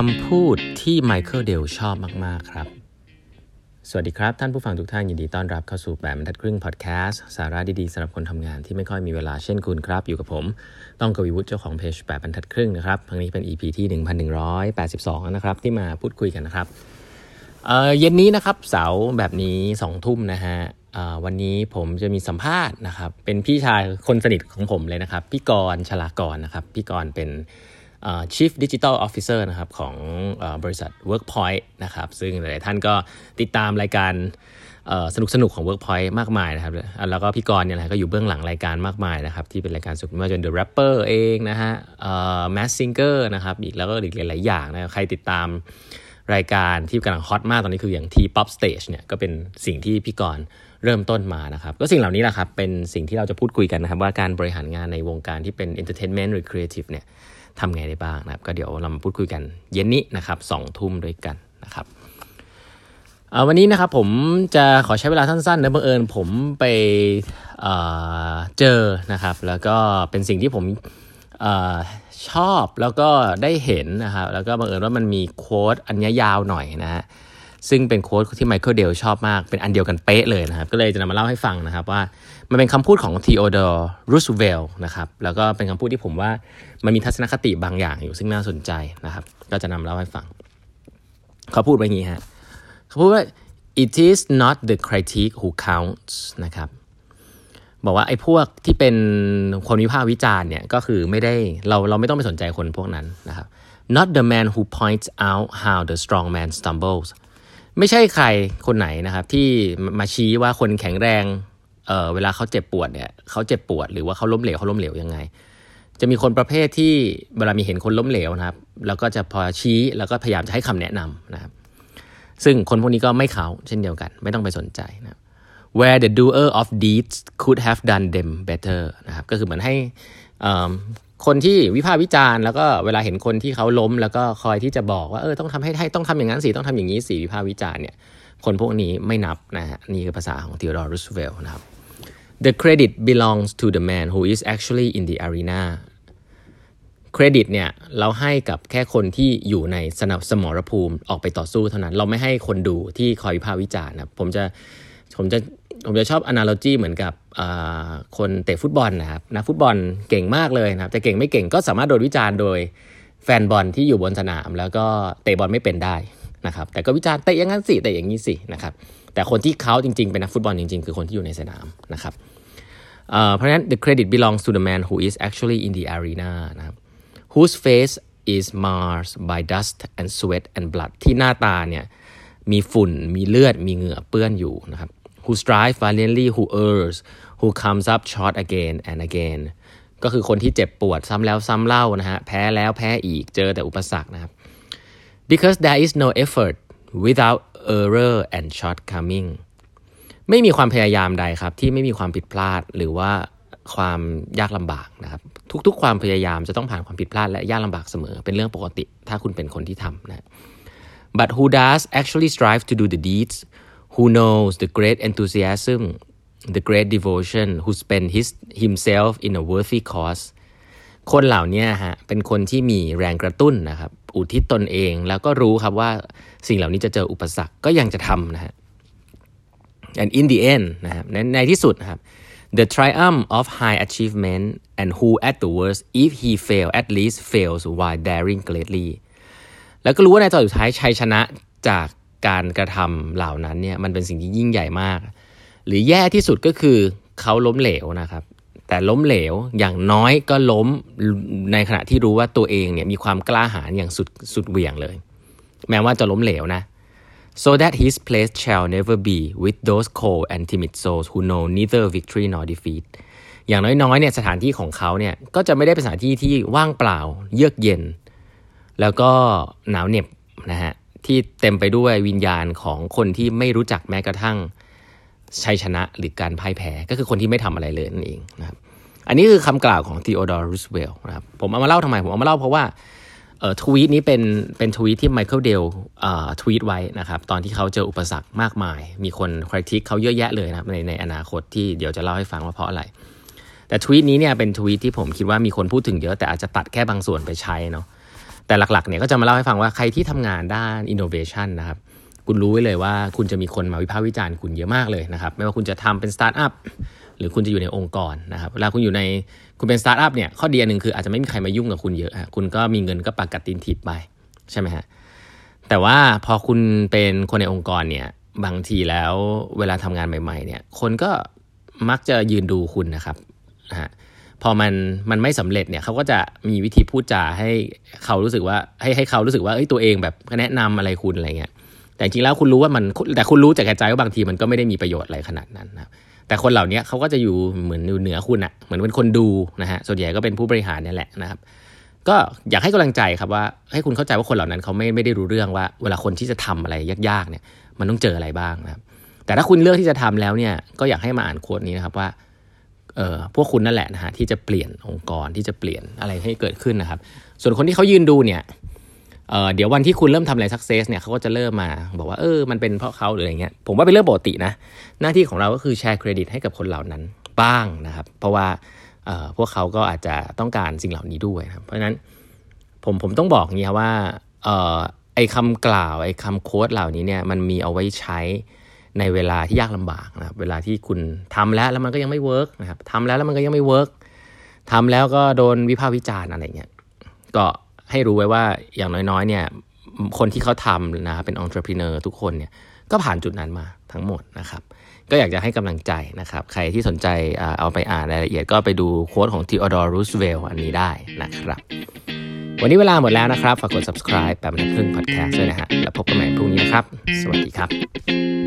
คำพูดที่ไมเคิลเดลชอบมาก ๆ ครับ สวัสดีครับ ท่านผู้ฟังทุกท่านยินดีต้อนรับเข้าสู่แปดบรรทัดครึ่งพอดแคสต์สาระดี ๆสำหรับคนทำงานที่ไม่ค่อยมีเวลาเช่นคุณครับ อยู่กับผม ต้องกวีวุฒิเจ้าของเพจแปดบรรทัดครึ่งนะครับครั้งนี้เป็น EP ที่ 1182 นะครับ ที่มาพูดคุยกันนะครับเเย็นนี้นะครับเสาร์แบบนี้2ทุ่มนะฮะวันนี้ผมจะมีสัมภาษณ์นะครับเป็นพี่ชายคนสนิทของผมเลยนะครับพี่กรณ์ชลากรนะครับพี่กรณ์เป็น Chief Digital Officer นะครับของบริษัท Workpoint นะครับซึ่งหลายท่านก็ติดตามรายการสนุกสนุกของ Workpoint มากมายนะครับแล้วก็พี่กรณ์เนี่ยนะก็อยู่เบื้องหลังรายการมากมายนะครับที่เป็นรายการสุดไม่ว่าจะ The Rapper เองนะฮะ Mass Singer นะครับอีกแล้วก็อีกหลาย ๆ อย่างนะใครติดตามรายการที่กำลังฮอตมากตอนนี้คืออย่าง T-pop stage เนี่ยก็เป็นสิ่งที่พี่กรณ์เริ่มต้นมานะครับก็สิ่งเหล่านี้แหละครับเป็นสิ่งที่เราจะพูดคุยกันนะครับว่าการบริหารงานในวงการที่เป็น entertainment หรือ creative เนี่ย ทำไงได้บ้างนะครับ ก็เดี๋ยวเรามาพูดคุยกันเย็นนี้นะครับสองทุ่มด้วยกันนะครับวันนี้นะครับผมจะขอใช้เวลาสั้นๆนะบังเอิญผมไปเเจอนะครับ แล้วก็เป็นสิ่งที่ผมอชอบแล้วก็ได้เห็นนะครับ แล้วก็บังเอิญว่ามันมีโค้ดอันยาวหน่อยนะฮะ ซึ่งเป็นโค้ดที่ไมเคิลเดลชอบมากเป็นอันเดียวกันเป๊ะเลยนะครับ ก็เลยจะนำมาเล่าให้ฟังนะครับว่า มันเป็นคำพูดของทีโอดอร์รูสเวลนะครับแล้วก็เป็นคำพูดที่ผมว่ามันมีทัศนคติบางอย่างอยู่ซึ่งน่าสนใจนะครับ ก็จะนำเล่าให้ฟัง เขาพูดไว้อย่างนี้ฮะเขาพูดว่า it is not the critique who counts นะครับบอกว่าไอ้พวกที่เป็นคนวิพากษ์วิจารณ์เนี่ยก็คือไม่ได้เราเราไม่ต้องไปสนใจคนพวกนั้นนะครับ not the man who points out how the strong man stumbles ไม่ใช่ใครคนไหนนะครับ ที่มาชี้ว่าคนแข็งแรงเเวลาเขาเจ็บปวดเนี่ยเขาเจ็บปวดหรือว่าเขาล้มเหลวเขาล้มเหลวยังไง จะมีคนประเภทที่เวลามีเห็นคนล้มเหลวนะครับ แล้วก็จะพอชี้แล้วก็พยายามจะให้คำแนะนำนะครับ ซึ่งคนพวกนี้ก็ไม่เขาเช่นเดียวกัน ไม่ต้องไปสนใจนะ where the doer of deeds could have done them better นะครับก็คือเหมือนให้ คนที่วิพากษ์วิจารณ์แล้วก็เวลาเห็นคนที่เขาล้ม แล้วก็คอยที่จะบอกว่าเออต้องทำให้ให้ต้องทำอย่างนั้นสิต้องทำอย่างนี้สิวิพากษ์วิจารณ์เนี่ยคนพวกนี้ไม่นับนะฮะนี่คือภาษาของ Theodore Roosevelt นะครับ the credit belongs to the man who is actually in the arena เครดิตเนี่ยเราให้กับแค่คนที่อยู่ในสนับสมรภูมิออกไปต่อสู้เท่านั้น เราไม่ให้คนดูที่คอยวิพากษ์วิจารณ์นะผมจะ ผมจะผมจะชอบ analogy เหมือนกับคนเตะฟุตบอลนะครับนักฟุตบอลเก่งมากเลยนะครับแต่เก่งไม่เก่งก็สามารถโดนวิจารณ์โดยแฟนบอลที่อยู่บนสนาม แล้วก็เตะบอลไม่เป็นได้นะครับแต่ก็วิจารณ์เตะอย่างนั้นสิเตะอย่างนี้สินะครับแต่คนที่เขาจริงๆ เป็นนักฟุตบอลจริงๆ คือคนที่อยู่ในสนามนะครับเพราะฉะนั้น the credit belongs to the man who is actually in the arena นะครับ whose face is marred by dust and sweat and blood ที่หน้าตาเนี่ยมีฝุ่นมีเลือดมีเหงื่อเปื้อนอยู่นะครับ who strive valiantly who errs who comes up short again and again ก็คือคนที่เจ็บปวดซ้ำแล้วซ้ำเล่านะฮะ แพ้แล้วแพ้อีกเจอแต่อุปสรรคนะครับ because there is no effort without error and shortcoming ไม่มีความพยายามใดครับ ที่ไม่มีความผิดพลาดหรือว่าความยากลำบากนะครับ ทุกๆ ความพยายามจะต้องผ่านความผิดพลาดและยากลำบากเสมอ เป็นเรื่องปกติถ้าคุณเป็นคนที่ทำนะ but who does actually strive to do the deeds who knows the great enthusiasm the great devotion who spend his himself in a worthy cause คนเหล่านี้ฮะเป็นคนที่มีแรงกระตุ้นนะครับ อุทิศตนเองแล้วก็รู้ครับว่าสิ่งเหล่านี้จะเจออุปสรรคก็ยังจะทำนะฮะ and in the end นะครับในในที่สุดนะครับ the triumph of high achievement and who at the worst if he fail at least fails while daring greatly แล้วก็รู้ว่าในตอนสุดท้ายชัยชนะจาก การกระทำเหล่านั้นเนี่ยมันเป็นสิ่งที่ยิ่งใหญ่มาก หรือแย่ที่สุดก็คือเขาล้มเหลวนะครับ แต่ล้มเหลวอย่างน้อยก็ล้มในขณะที่รู้ว่าตัวเองเนี่ยมีความกล้าหาญอย่างสุดสุดเหวี่ยงเลย แม้ว่าจะล้มเหลวนะ so that his place shall never be with those cold and timid souls who know neither victory nor defeat อย่างน้อยๆเนี่ยสถานที่ของเขาเนี่ยก็จะไม่ได้เป็นสถานที่ที่ว่างเปล่าเยือกเย็น แล้วก็หนาวเหน็บนะฮะ ที่เต็มไปด้วยวิญญาณของคนที่ไม่รู้จักแม้กระทั่งชัยชนะหรือการพ่ายแพ้ก็คือคนที่ไม่ทำอะไรเลยนั่นเองนะครับอันนี้คือคำกล่าวของทีโอดอร์รูสเวลล์นะครับผมเอามาเล่าทำไม ผมเอามาเล่าเพราะว่าเอ่อทวีตนี้เป็นเป็นทวีตที่ไมเคิลเดลอ่าทวีตไว้นะครับตอนที่เขาเจออุปสรรคมากมาย มีคน critic เขาเยอะแยะเลยนะครับในในอนาคตที่เดี๋ยวจะเล่าให้ฟังว่าเพราะอะไร แต่ทวีตนี้เนี่ยเป็นทวีตที่ผมคิดว่ามีคนพูดถึงเยอะแต่อาจจะตัดแค่บางส่วนไปใช้เนาะ แต่หลักๆเนี่ยก็จะมาเล่าให้ฟังว่าใครที่ทำงานด้าน innovation นะครับคุณรู้ไว้เลยว่าคุณจะมีคนมาวิพากษ์วิจารณ์คุณเยอะมากเลยนะครับไม่ว่าคุณจะทำเป็นสตาร์ทอัพหรือคุณจะอยู่ในองค์กรนะครับเวลาคุณอยู่ในคุณเป็นสตาร์ทอัพเนี่ยข้อดีหนึ่งคืออาจจะไม่มีใครมายุ่งกับคุณเยอะฮะคุณก็มีเงินก็ปากกัดตีนถีบไปใช่ไหมฮะแต่ว่าพอคุณเป็นคนในองค์กรเนี่ยบางทีแล้วเวลาทำงานใหม่ ๆ เนี่ย คนก็มักจะยืนดูคุณนะครับนะฮะ พอมันมันไม่สำเร็จเนี่ยเขาก็จะมีวิธีพูดจาให้เขารู้สึกว่าให้ให้เขารู้สึกว่าเอ้ยตัวเองแบบแนะนำอะไรคุณอะไรเงี้ยแต่จริงแล้วคุณรู้ว่ามันแต่คุณรู้จากใจว่าบางทีมันก็ไม่ได้มีประโยชน์อะไรขนาดนั้นนะแต่คนเหล่านี้เขาก็จะอยู่เหมือนอยู่เหนือคุณอะเหมือนเป็นคนดูนะฮะส่วนใหญ่ก็เป็นผู้บริหารนี่แหละนะครับ ก็อยากให้กำลังใจครับว่าให้คุณเข้าใจว่าคนเหล่านั้นเขาไม่ไม่ได้รู้เรื่องว่า เวลาคนที่จะทำอะไรยากๆเนี่ย มันต้องเจออะไรบ้างนะครับแต่ถ้าคุณเลือกที่จะทำแล้วเนี่ยก็อยากให้มาอ่านโค้ดนี้นะครับว่า พวกคุณนั่นแหละนะฮะที่จะเปลี่ยนองค์กรที่จะเปลี่ยนอะไรให้เกิดขึ้นนะครับ ส่วนคนที่เขายืนดูเนี่ยเเดี๋ยววันที่คุณเริ่มทำอะไรสักเซสเนี่ยเขาก็จะเริ่มมาบอกว่าเออมันเป็นเพราะเขาหรืออะไรเงี้ยผมว่าเป็นเรื่องปกตินะ หน้าที่ของเราก็คือแชร์เครดิตให้กับคนเหล่านั้นบ้างนะครับ เพราะว่าพวกเขาก็อาจจะต้องการสิ่งเหล่านี้ด้วยครับเพราะฉะนั้นผมผมต้องบอกอย่างนี้ว่าออไอ้คำกล่าวไอ้คำโค้ดเหล่านี้เนี่ยมันมีเอาไว้ใช้ ในเวลาที่ยากลำบากนะครับ เวลาที่คุณทำแล้วแล้วมันก็ยังไม่ work นะครับทำแล้วแล้วมันก็ยังไม่ work ทำแล้วก็โดนวิพากษ์วิจารณ์อะไรเงี้ย ก็ให้รู้ไว้ว่าอย่างน้อยๆ เนี่ย คนที่เขาทำนะครับเป็นองค์ประกอบทุกคนเนี่ย ก็ผ่านจุดนั้นมาทั้งหมดนะครับ ก็อยากจะให้กำลังใจนะครับ ใครที่สนใจเอาไปอ่านรายละเอียดก็ไปดู quote ของทีโอดอร์รูสเวลอันนี้ได้นะครับ วันนี้เวลาหมดแล้วนะครับ ฝากกด subscribe แปดบรรทัดครึ่ง podcast ด้วยนะฮะ แล้วพบกันใหม่พรุ่งนี้นะครับ สวัสดีครับ